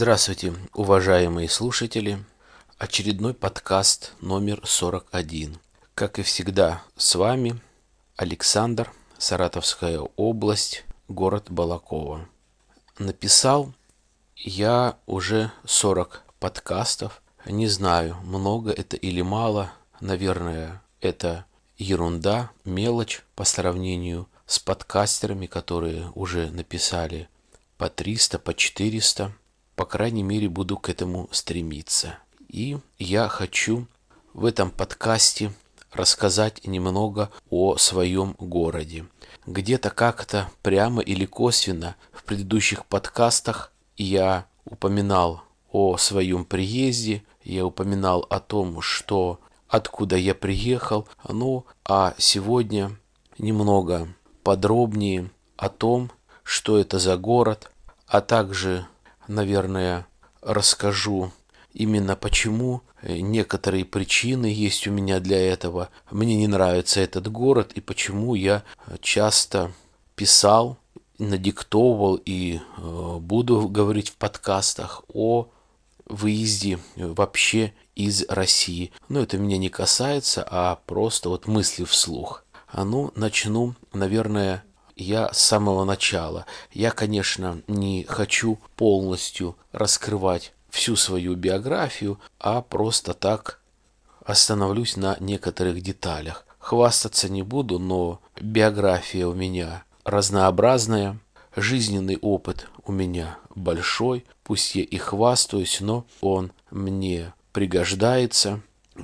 Здравствуйте, уважаемые слушатели. Очередной подкаст номер 41. Как и всегда, с вами Александр, Саратовская область, город Балакова. Написал я уже 40 подкастов. Не знаю, много это или мало. Наверное, это ерунда, мелочь по сравнению с подкастерами, которые уже написали по 300, по 400. По крайней мере, буду к этому стремиться. И я хочу в этом подкасте рассказать немного о своем городе. Где-то как-то прямо или косвенно в предыдущих подкастах я упоминал о своем приезде, я упоминал о том, что откуда я приехал, ну а сегодня немного подробнее о том, что это за город, а также, наверное, расскажу именно почему некоторые причины есть у меня для этого. Мне не нравится этот город и почему я часто писал, надиктовывал и э, буду говорить в подкастах о выезде вообще из России. Но это меня не касается, а просто вот мысли вслух. А ну, начну, наверное, я с самого начала. Я, конечно, не хочу полностью раскрывать всю свою биографию, а просто так остановлюсь на некоторых деталях. Хвастаться не буду, но биография у меня разнообразная, жизненный опыт у меня большой, пусть я и хвастаюсь, но он мне пригождается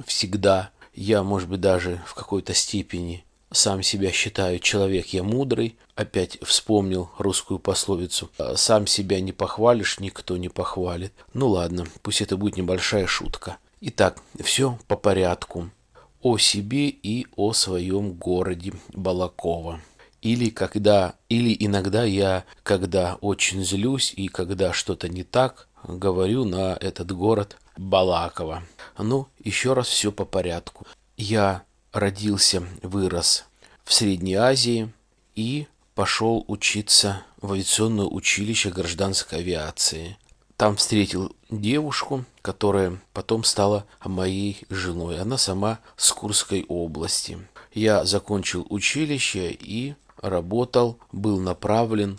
всегда. Я, может быть, даже в какой-то степени сам себя считаю человек я мудрый. Опять вспомнил русскую пословицу. Сам себя не похвалишь, никто не похвалит. Ну ладно, пусть это будет небольшая шутка. Итак, все по порядку. О себе и о своем городе Балакова. Или когда, или иногда я, когда очень злюсь и когда что-то не так, говорю на этот город Балакова. Ну, еще раз все по порядку. Я родился, вырос в Средней Азии и пошел учиться в авиационное училище гражданской авиации. Там встретил девушку, которая потом стала моей женой. Она сама с Курской области. Я закончил училище и работал, был направлен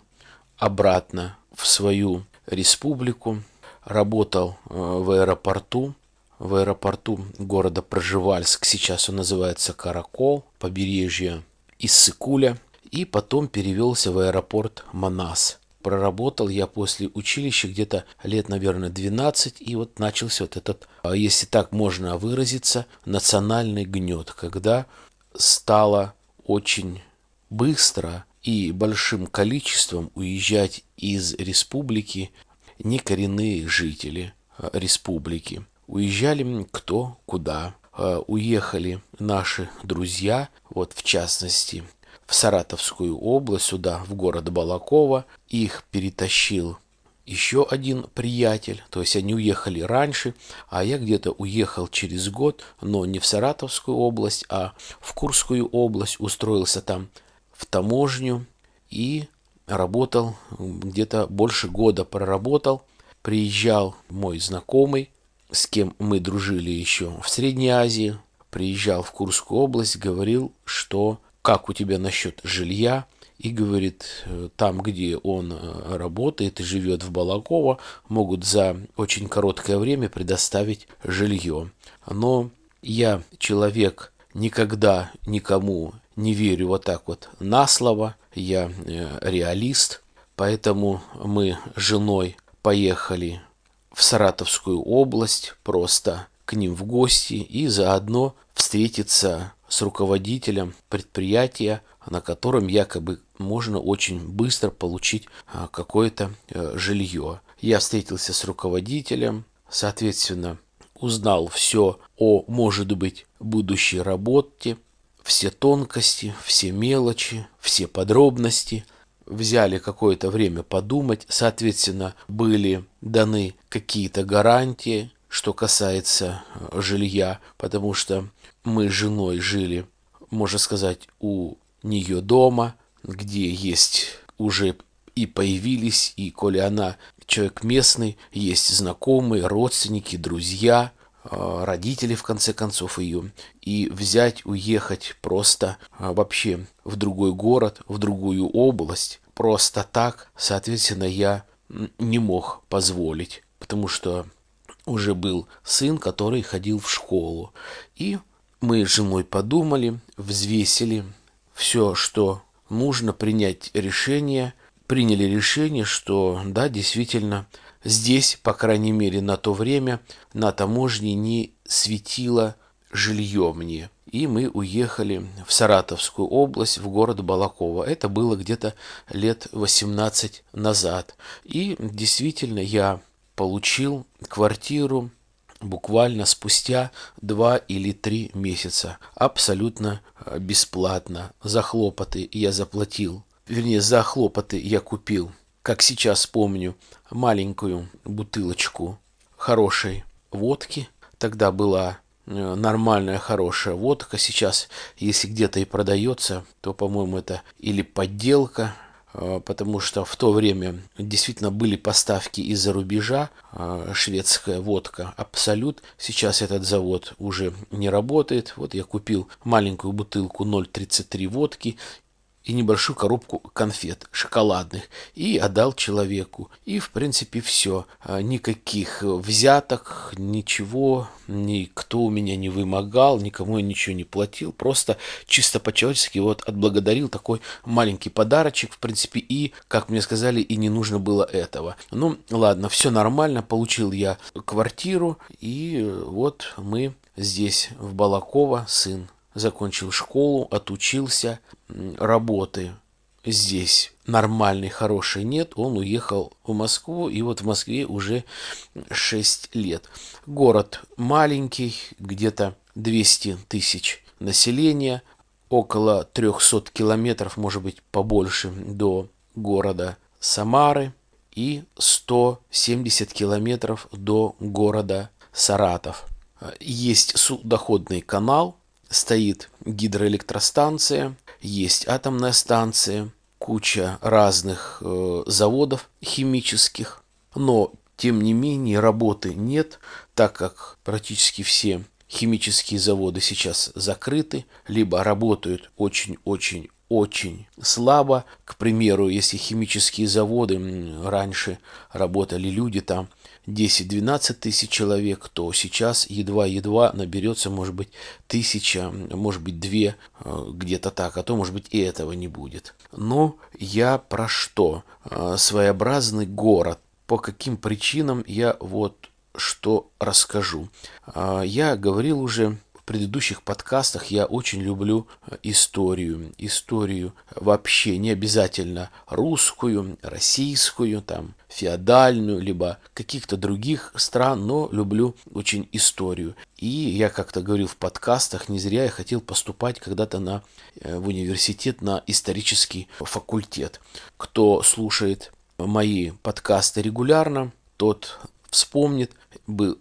обратно в свою республику, работал э, в аэропорту, в аэропорту города Проживальск, сейчас он называется Каракол, побережье Иссыкуля, и потом перевелся в аэропорт Манас. Проработал я после училища где-то лет, наверное, 12, и вот начался вот этот, а если так можно выразиться, национальный гнет, когда стало очень быстро и большим количеством уезжать из республики некоренные жители э, республики. Уезжали кто куда. Э, уехали наши друзья, вот в частности, в Саратовскую область, сюда, в город Балакова. Их перетащил еще один приятель, то есть они уехали раньше, а я где-то уехал через год, но не в Саратовскую область, а в Курскую область, устроился там в таможню и работал, где-то больше года проработал. Приезжал мой знакомый, с кем мы дружили еще в Средней Азии, приезжал в Курскую область, говорил, что как у тебя насчет жилья, и говорит, там, где он э, работает и живет в Балаково, могут за очень короткое время предоставить жилье. Но я человек никогда никому не верю вот так вот на слово, я э, реалист, поэтому мы с женой поехали в Саратовскую область просто к ним в гости и заодно встретиться с руководителем предприятия, на котором якобы можно очень быстро получить а, какое-то э, жилье. Я встретился с руководителем, соответственно, узнал все о, может быть, будущей работе, все тонкости, все мелочи, все подробности – взяли какое-то время подумать, соответственно, были даны какие-то гарантии, что касается э, жилья, потому что мы с женой жили, можно сказать, у нее дома, где есть уже и появились, и коли она человек местный, есть знакомые, родственники, друзья, родители, в конце концов, ее, и взять, уехать просто а, вообще в другой город, в другую область, просто так, соответственно, я не мог позволить, потому что уже был сын, который ходил в школу. И мы с женой подумали, взвесили все, что нужно принять решение, приняли решение, что да, действительно, здесь, по крайней мере, на то время на таможне не светило жилье мне. И мы уехали в Саратовскую область, в город Балакова. Это было где-то лет 18 назад. И действительно я получил квартиру буквально спустя два или три месяца. Абсолютно э, бесплатно. За хлопоты я заплатил. Вернее, за хлопоты я купил, как сейчас помню, маленькую бутылочку хорошей водки. Тогда была э, нормальная, хорошая водка. Сейчас, если где-то и продается, то, по-моему, это или подделка, Э, потому что в то время действительно были поставки из-за рубежа, э, шведская водка «Абсолют». Сейчас этот завод уже не работает. Вот я купил маленькую бутылку 0,33 водки и небольшую коробку конфет шоколадных и отдал человеку. И, в принципе, все. А, никаких взяток, ничего, никто у меня не вымогал, никому я ничего не платил. Просто чисто по-человечески вот отблагодарил такой маленький подарочек, в принципе, и, как мне сказали, и не нужно было этого. Ну, ладно, все нормально, получил я квартиру, и вот мы здесь, в Балаково, сын закончил школу, отучился, работы здесь нормальной, хорошей нет, он уехал в Москву, и вот в Москве уже 6 лет. Город маленький, где-то 200 тысяч населения, около 300 километров, может быть, побольше до города Самары и 170 километров до города Саратов. Есть судоходный канал, стоит гидроэлектростанция, есть атомная станция, куча разных э, заводов химических, но тем не менее работы нет, так как практически все химические заводы сейчас закрыты, либо работают очень-очень очень слабо. К примеру, если химические заводы раньше работали люди там 10-12 тысяч человек, то сейчас едва-едва наберется, может быть, тысяча, может быть, две, э, где-то так, а то, может быть, и этого не будет. Но я про что? Э, своеобразный город. По каким причинам я вот что расскажу. Э, я говорил уже предыдущих подкастах я очень люблю э, историю. Историю вообще не обязательно русскую, российскую, там, феодальную, либо каких-то других стран, но люблю очень историю. И я как-то говорил в подкастах, не зря я хотел поступать когда-то на, э, в университет на исторический факультет. Кто слушает мои подкасты регулярно, тот вспомнит,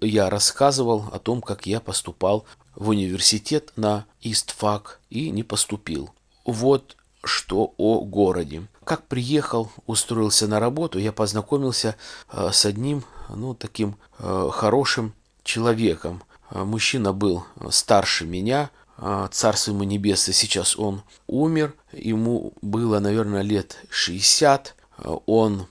я рассказывал о том, как я поступал в университет на ИСТФАК и не поступил. Вот что о городе. Как приехал, устроился на работу, я познакомился э, с одним, ну, таким э, хорошим человеком. Э, мужчина был старше меня, царство ему небесное, сейчас он умер, ему было, наверное, лет 60, он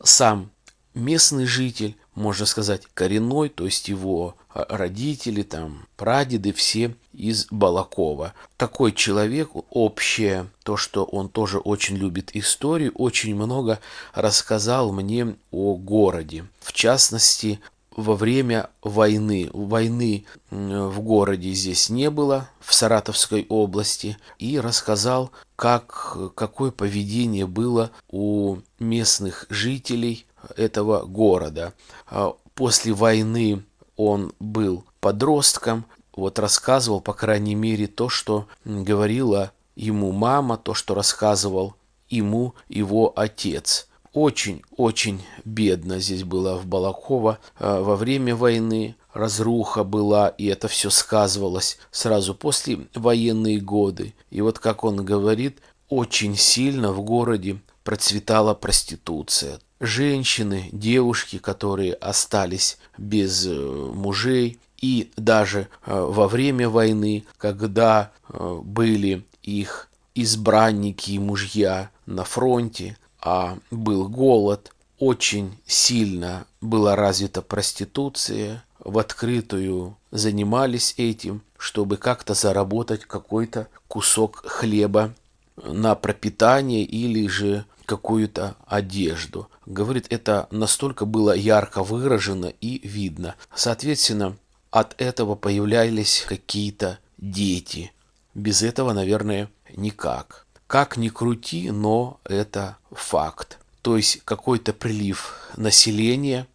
сам местный житель, можно сказать, коренной, то есть его а, родители, там, прадеды все из Балакова. Такой человек, общее, то, что он тоже очень любит историю, очень много рассказал мне о городе. В частности, во время войны. Войны в городе здесь не было, в Саратовской области, и рассказал, как, какое поведение было у местных жителей этого города. А после войны он был подростком, вот рассказывал, по крайней мере, то, что говорила ему мама, то, что рассказывал ему его отец. Очень-очень бедно здесь было в Балаково а, во время войны. Разруха была, и это все сказывалось сразу после военные годы. И вот как он говорит, очень сильно в городе процветала проституция. Женщины, девушки, которые остались без э, мужей, и даже э, во время войны, когда э, были их избранники и мужья на фронте, а был голод, очень сильно была развита проституция, в открытую занимались этим, чтобы как-то заработать какой-то кусок хлеба на пропитание или же какую-то одежду. Говорит, это настолько было ярко выражено и видно. Соответственно, от этого появлялись какие-то дети. Без этого, наверное, никак. Как ни крути, но это факт. То есть какой-то прилив населения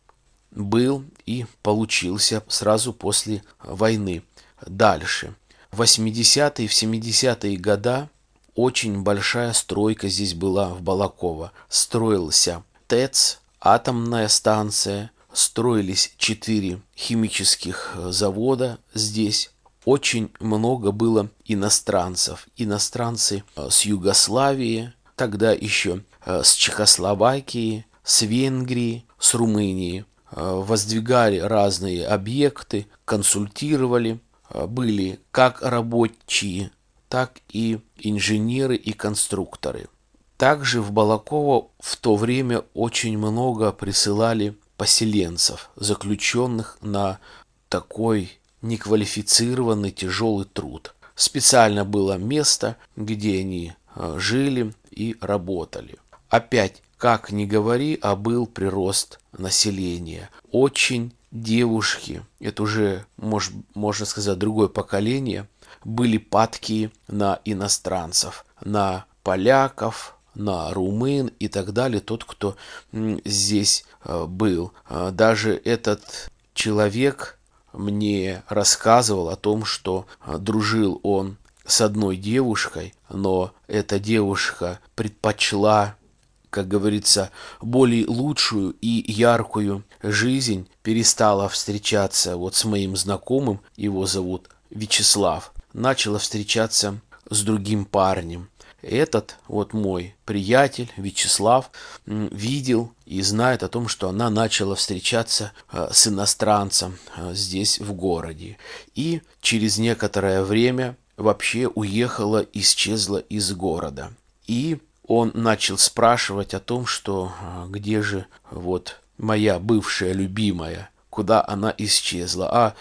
был и получился сразу после войны. Дальше. В 80-е, в 70-е года очень большая стройка здесь была в Балаково. Строился ТЭЦ, атомная станция, строились четыре химических завода здесь. Очень много было иностранцев. Иностранцы э, с Югославии, тогда еще э, с Чехословакии, с Венгрии, с Румынии. Э, воздвигали разные объекты, консультировали, были как рабочие, так и инженеры и конструкторы. Также в Балаково в то время очень много присылали поселенцев, заключенных на такой неквалифицированный тяжелый труд. Специально было место, где они э, жили и работали. Опять, как ни говори, а был прирост населения. Очень девушки, это уже, может, можно сказать, другое поколение, были падки на иностранцев, на поляков, на румын и так далее, тот, кто здесь э, был. А даже этот человек мне рассказывал о том, что э, дружил он с одной девушкой, но эта девушка предпочла, как говорится, более лучшую и яркую жизнь, перестала встречаться вот с моим знакомым, его зовут Вячеслав, начала встречаться с другим парнем. Этот вот мой приятель Вячеслав видел и знает о том, что она начала встречаться э, с иностранцем э, здесь в городе. И через некоторое время вообще уехала, исчезла из города. И он начал спрашивать о том, что э, где же вот моя бывшая любимая, куда она исчезла. А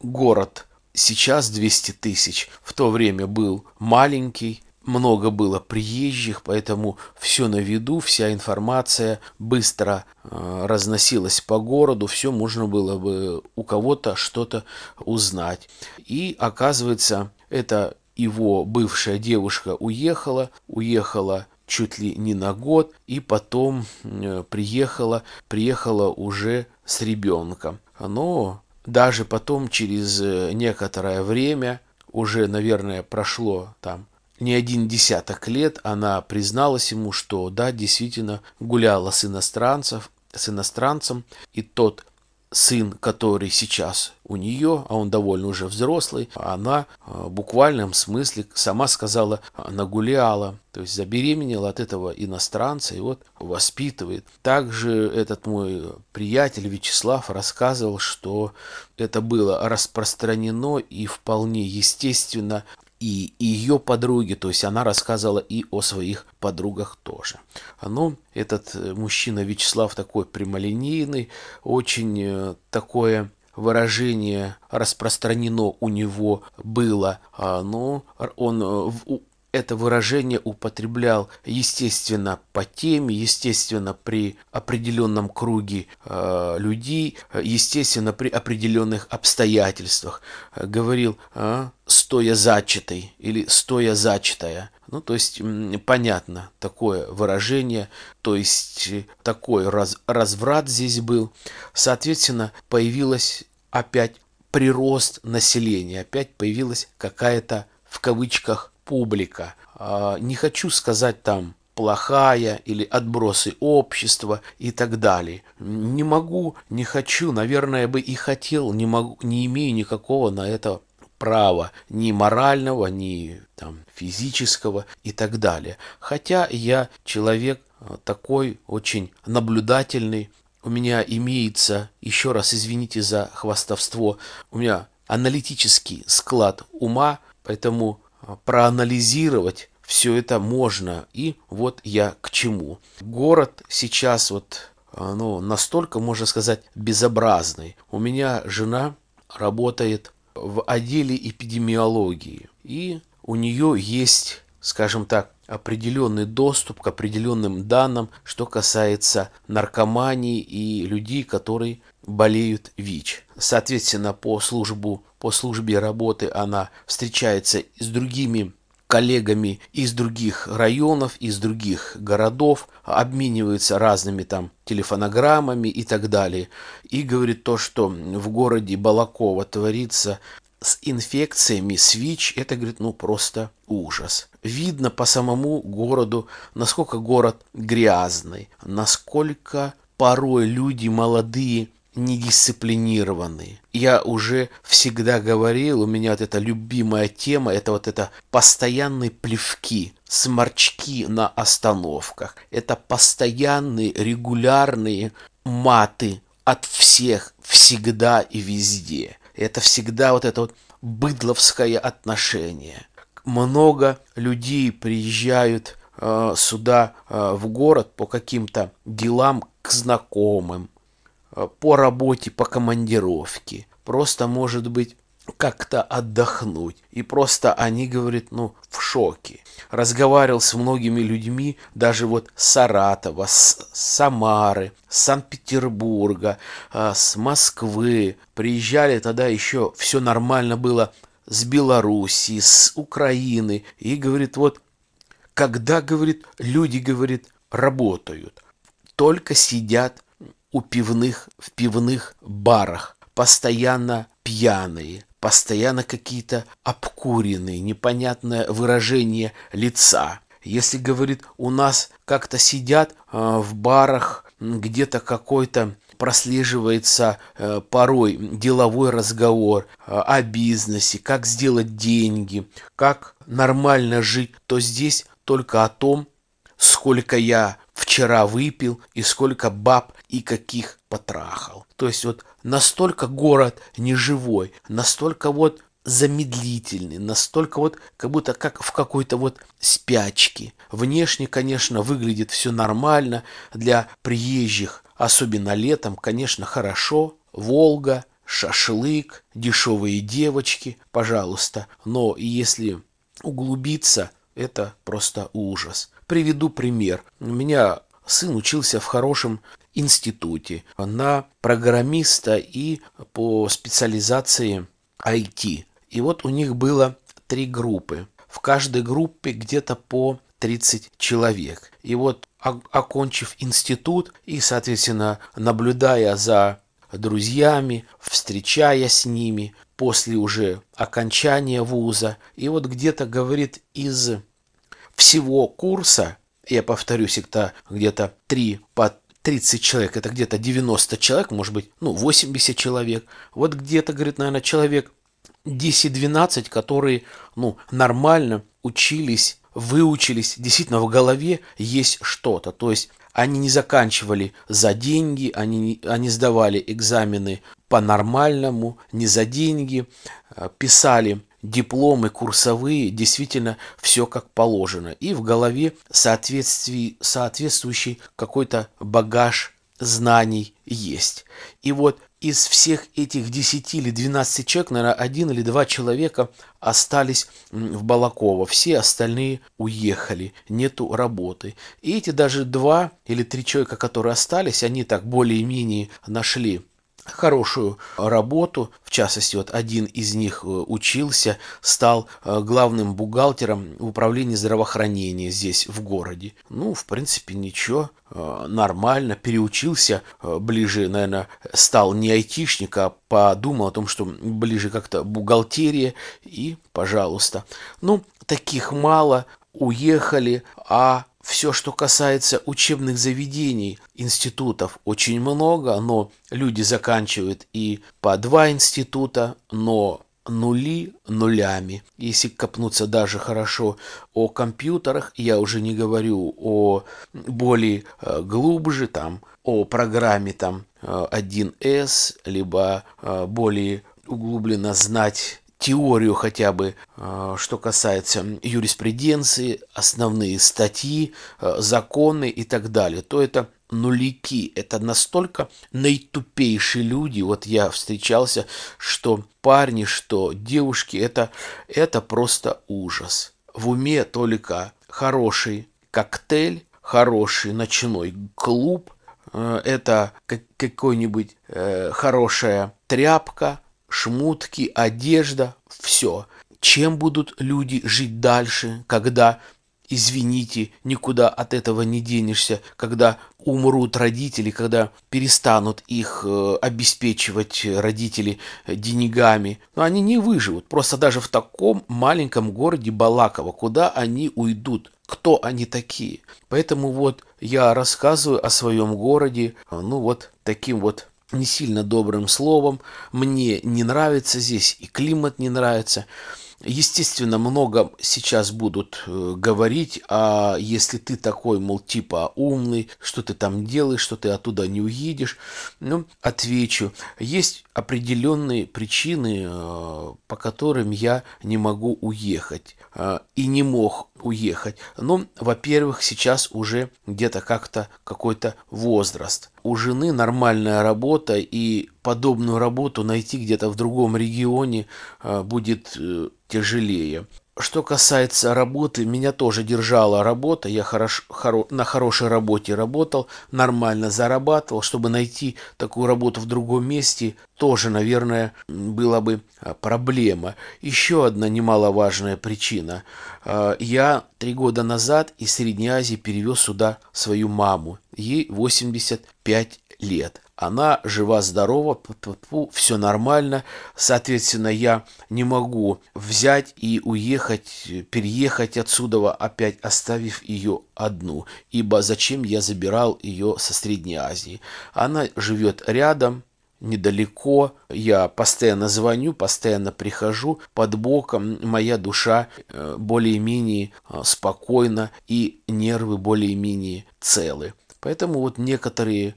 город сейчас 200 тысяч, в то время был маленький, много было приезжих, поэтому все на виду, вся информация быстро э, разносилась по городу, все можно было бы у кого-то что-то узнать. И оказывается, это его бывшая девушка уехала, уехала чуть ли не на год, и потом э, приехала, приехала уже с ребенком. Но даже потом, через э, некоторое время, уже, наверное, прошло там не один десяток лет она призналась ему, что да, действительно гуляла с иностранцев, с иностранцем, и тот сын, который сейчас у нее, а он довольно уже взрослый, она э, в буквальном смысле сама сказала, нагуляла, то есть забеременела от этого иностранца и вот воспитывает. Также этот мой приятель Вячеслав рассказывал, что это было распространено и вполне естественно и ее подруги, то есть она рассказывала и о своих подругах тоже. Ну, этот э, мужчина Вячеслав такой прямолинейный, очень э, такое выражение распространено у него было, а, но он э, это выражение употреблял, естественно, по теме, естественно, при определенном круге э, людей, естественно, при определенных обстоятельствах. Говорил э, «стоя зачатой» или «стоя зачатая». Ну, то есть, понятно, такое выражение, то есть, такой раз, разврат здесь был. Соответственно, появилась опять прирост населения, опять появилась какая-то, в кавычках, публика. А, не хочу сказать там плохая или отбросы общества и так далее. Не могу, не хочу, наверное, бы и хотел, не, могу, не имею никакого на это права ни морального, ни там, физического и так далее. Хотя я человек э, такой очень наблюдательный, у меня имеется, еще раз извините за хвастовство, у меня аналитический склад ума, поэтому проанализировать все это можно. И вот я к чему. Город сейчас вот э, ну, настолько, можно сказать, безобразный. У меня жена работает в отделе эпидемиологии. И у нее есть, скажем так, определенный доступ к определенным данным, что касается наркомании и людей, которые болеют ВИЧ. Соответственно, по, службу, по службе работы она встречается с другими коллегами из других районов, из других городов, обмениваются разными там телефонограммами и так далее. И говорит то, что в городе Балакова творится с инфекциями, с ВИЧ, это, говорит, ну просто ужас. Видно по самому городу, насколько город грязный, насколько порой люди молодые недисциплинированные. Я уже всегда говорил, у меня вот эта любимая тема, это вот это постоянные плевки, сморчки на остановках. Это постоянные, регулярные маты от всех, всегда и везде. Это всегда вот это вот быдловское отношение. Много людей приезжают э, сюда э, в город по каким-то делам к знакомым, по работе, по командировке, просто, может быть, как-то отдохнуть. И просто они, говорят, ну, в шоке. Разговаривал с многими людьми, даже вот с Саратова, с Самары, с Санкт-Петербурга, э, с Москвы. Приезжали тогда еще, все нормально было с Белоруссии, с Украины. И, говорит, вот, когда, говорит, люди, говорит, работают, только сидят у пивных, в пивных барах, постоянно пьяные, постоянно какие-то обкуренные, непонятное выражение лица. Если, говорит, у нас как-то сидят э, в барах, где-то какой-то прослеживается э, порой деловой разговор э, о бизнесе, как сделать деньги, как нормально жить, то здесь только о том, сколько я вчера выпил и сколько баб и каких потрахал. То есть вот настолько город неживой, настолько вот замедлительный, настолько вот как будто как в какой-то вот спячке. Внешне, конечно, выглядит все нормально для приезжих, особенно летом, конечно, хорошо. Волга, шашлык, дешевые девочки, пожалуйста. Но если углубиться, это просто ужас. Приведу пример. У меня сын учился в хорошем институте на программиста и по специализации IT. И вот у них было три группы. В каждой группе где-то по 30 человек. И вот окончив институт и, соответственно, наблюдая за друзьями, встречаясь с ними после уже окончания вуза, и вот где-то, говорит, из всего курса, я повторюсь, это где-то 3 по 30 человек, это где-то 90 человек, может быть, ну, 80 человек. Вот где-то, говорит, наверное, человек 10-12, которые, ну, нормально учились, выучились, действительно в голове есть что-то. То есть они не заканчивали за деньги, они, они сдавали экзамены по-нормальному, не за деньги, э, писали дипломы курсовые, действительно все как положено. И в голове соответствий, соответствующий какой-то багаж знаний есть. И вот из всех этих 10 или 12 человек, наверное, один или два человека остались в Балаково. Все остальные уехали, нету работы. И эти даже два или три человека, которые остались, они так более-менее нашли хорошую работу. В частности, вот один из них э, учился, стал э, главным бухгалтером в управлении здравоохранения здесь, в городе. Ну, в принципе, ничего, э, нормально, переучился ближе, наверное, стал не айтишник, а подумал о том, что ближе как-то бухгалтерия, и, пожалуйста. Ну, таких мало, уехали, а все, что касается учебных заведений, институтов, очень много, но люди заканчивают и по два института, но нули нулями. Если копнуться даже хорошо о компьютерах, я уже не говорю о более э, глубже, там, о программе там 1С, э, либо э, более углубленно знать теорию хотя бы, что касается юриспруденции, основные статьи, законы и так далее, то это нулики. Это настолько наитупейшие люди. Вот я встречался, что парни, что девушки, это, это просто ужас. В уме только хороший коктейль, хороший ночной клуб, э, это какой-нибудь э, хорошая тряпка, шмутки, одежда, все. Чем будут люди жить дальше, когда извините, никуда от этого не денешься, когда умрут родители, когда перестанут их э, обеспечивать родители деньгами. Но они не выживут. Просто даже в таком маленьком городе Балаково, куда они уйдут, кто они такие. Поэтому вот я рассказываю о своем городе, ну вот таким вот не сильно добрым словом. Мне не нравится здесь, и климат не нравится. Естественно, много сейчас будут э, говорить, а если ты такой, мол, типа умный, что ты там делаешь, что ты оттуда не уедешь, ну, отвечу. Есть определенные причины, э, по которым я не могу уехать э, и не мог уехать. Ну, во-первых, сейчас уже где-то как-то какой-то возраст. У жены нормальная работа, и подобную работу найти где-то в другом регионе э, будет тяжелее. Что касается работы, меня тоже держала работа. Я хорош, хоро, на хорошей работе работал, нормально зарабатывал. Чтобы найти такую работу в другом месте, тоже, наверное, была бы а, проблема. Еще одна немаловажная причина. А, я три года назад из Средней Азии перевез сюда свою маму. Ей 85 лет она жива-здорова, все нормально. Соответственно, я не могу взять и уехать, переехать отсюда, опять оставив ее одну. Ибо зачем я забирал ее со Средней Азии? Она живет рядом, недалеко. Я постоянно звоню, постоянно прихожу. Под боком моя душа э, более-менее э, спокойна и нервы более-менее целы. Поэтому вот некоторые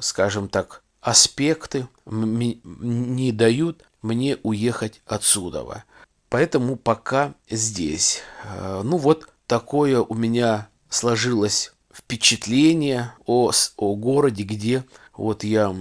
скажем так, аспекты не дают мне уехать отсюда. Поэтому пока здесь. Э, ну вот такое у меня сложилось впечатление о, о городе, где вот я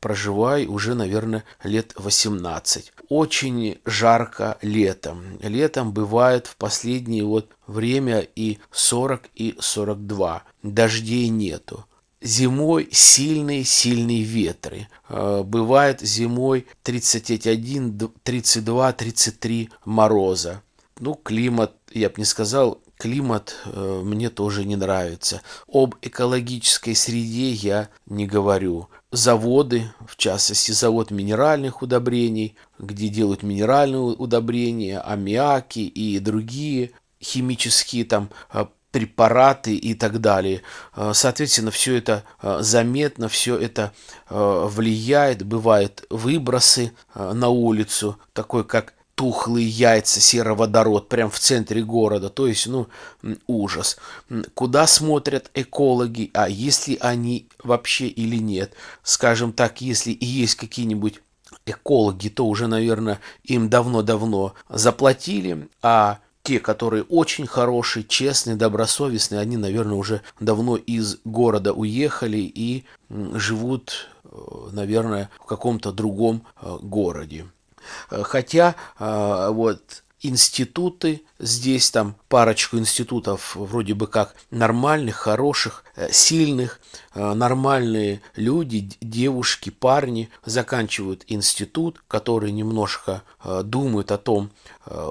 проживаю уже, наверное, лет 18. Очень жарко летом. Летом бывает в последнее вот время и 40, и 42. Дождей нету зимой сильные-сильные ветры. Э, бывает зимой 31, 32, 33 мороза. Ну, климат, я бы не сказал, климат э, мне тоже не нравится. Об экологической среде я не говорю. Заводы, в частности завод минеральных удобрений, где делают минеральные удобрения, аммиаки и другие химические там э, препараты и так далее. Э, соответственно, все это э, заметно, все это э, влияет. Бывают выбросы на улицу, такой как тухлые яйца, сероводород, прям в центре города. То есть, ну, ужас. Куда смотрят экологи, а если они вообще или нет? Скажем так, если и есть какие-нибудь экологи, то уже, наверное, им давно-давно заплатили, а те, которые очень хорошие, честные, добросовестные, они, наверное, уже давно из города уехали и живут, э, наверное, в каком-то другом э, городе. Э, хотя вот институты, здесь там парочку институтов вроде бы как нормальных, хороших, э, сильных, э, нормальные люди, девушки, парни заканчивают институт, которые немножко э, думают о том,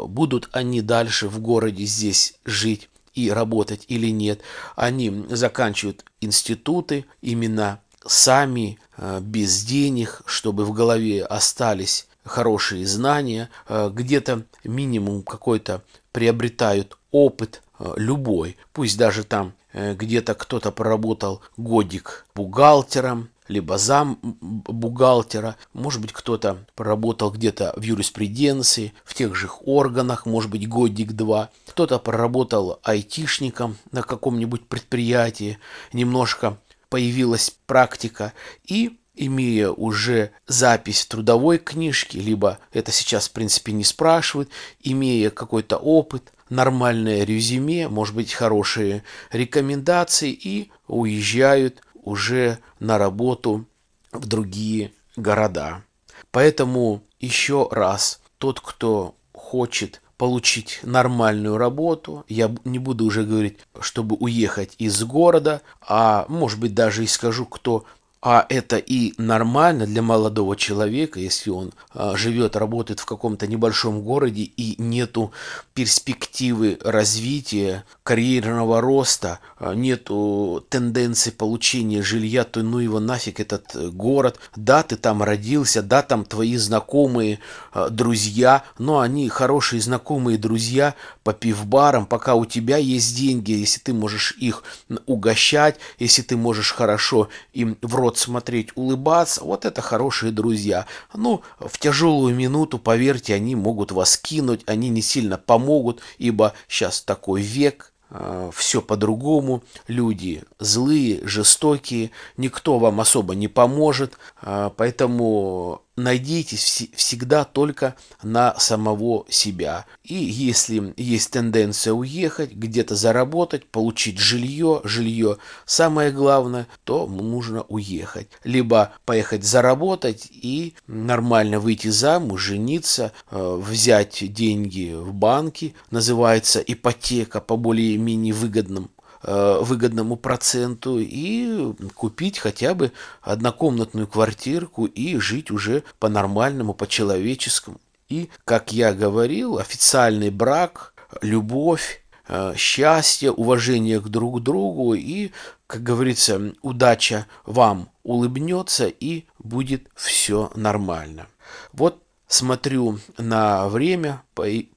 будут они дальше в городе здесь жить и работать или нет. Они заканчивают институты именно сами, без денег, чтобы в голове остались хорошие знания, э, где-то минимум какой-то приобретают опыт э, любой. Пусть даже там э, где-то кто-то проработал годик бухгалтером, либо зам бухгалтера, может быть, кто-то проработал где-то в юриспруденции, в тех же органах, может быть, годик-два, кто-то проработал айтишником на каком-нибудь предприятии, немножко появилась практика, и имея уже запись в трудовой книжке, либо это сейчас, в принципе, не спрашивают, имея какой-то опыт, нормальное резюме, может быть, хорошие рекомендации и уезжают уже на работу в другие города. Поэтому еще раз, тот, кто хочет получить нормальную работу. Я не буду уже говорить, чтобы уехать из города, а может быть даже и скажу, кто а это и нормально для молодого человека, если он а, живет, работает в каком-то небольшом городе и нету перспективы развития, карьерного роста, а, нету тенденции получения жилья, то ну его нафиг этот э, город. Да, ты там родился, да, там твои знакомые, а, друзья, но они хорошие знакомые друзья по пивбарам, пока у тебя есть деньги, если ты можешь их угощать, если ты можешь хорошо им в рот рот смотреть, улыбаться, вот это хорошие друзья. Ну, в тяжелую минуту, поверьте, они могут вас кинуть, они не сильно помогут, ибо сейчас такой век, а, все по-другому, люди злые, жестокие, никто вам особо не поможет, а, поэтому найдитесь всегда только на самого себя. И если есть тенденция уехать, где-то заработать, получить жилье, жилье самое главное, то нужно уехать. Либо поехать заработать и нормально выйти замуж, жениться, э, взять деньги в банке, называется ипотека по более-менее выгодным выгодному проценту и купить хотя бы однокомнатную квартирку и жить уже по-нормальному, по-человеческому. И, как я говорил, официальный брак, любовь, э, счастье, уважение к друг другу и, как говорится, удача вам улыбнется и будет все нормально. Вот смотрю на время,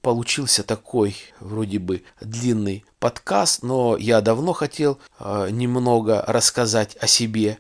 получился такой вроде бы длинный подкаст, но я давно хотел э, немного рассказать о себе,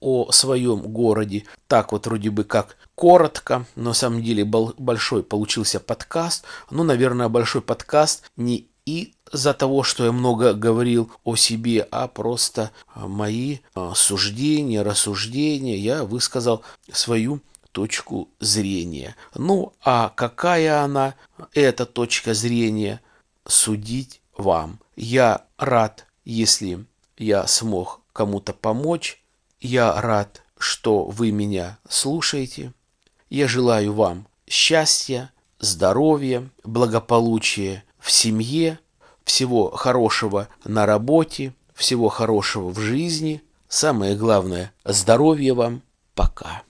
о своем городе. Так вот вроде бы как коротко, но на самом деле большой получился подкаст. Ну, наверное, большой подкаст не из-за того, что я много говорил о себе, а просто мои э, суждения, рассуждения. Я высказал свою точку зрения. Ну, а какая она, эта точка зрения, судить вам. Я рад, если я смог кому-то помочь. Я рад, что вы меня слушаете. Я желаю вам счастья, здоровья, благополучия в семье, всего хорошего на работе, всего хорошего в жизни. Самое главное, здоровья вам. Пока.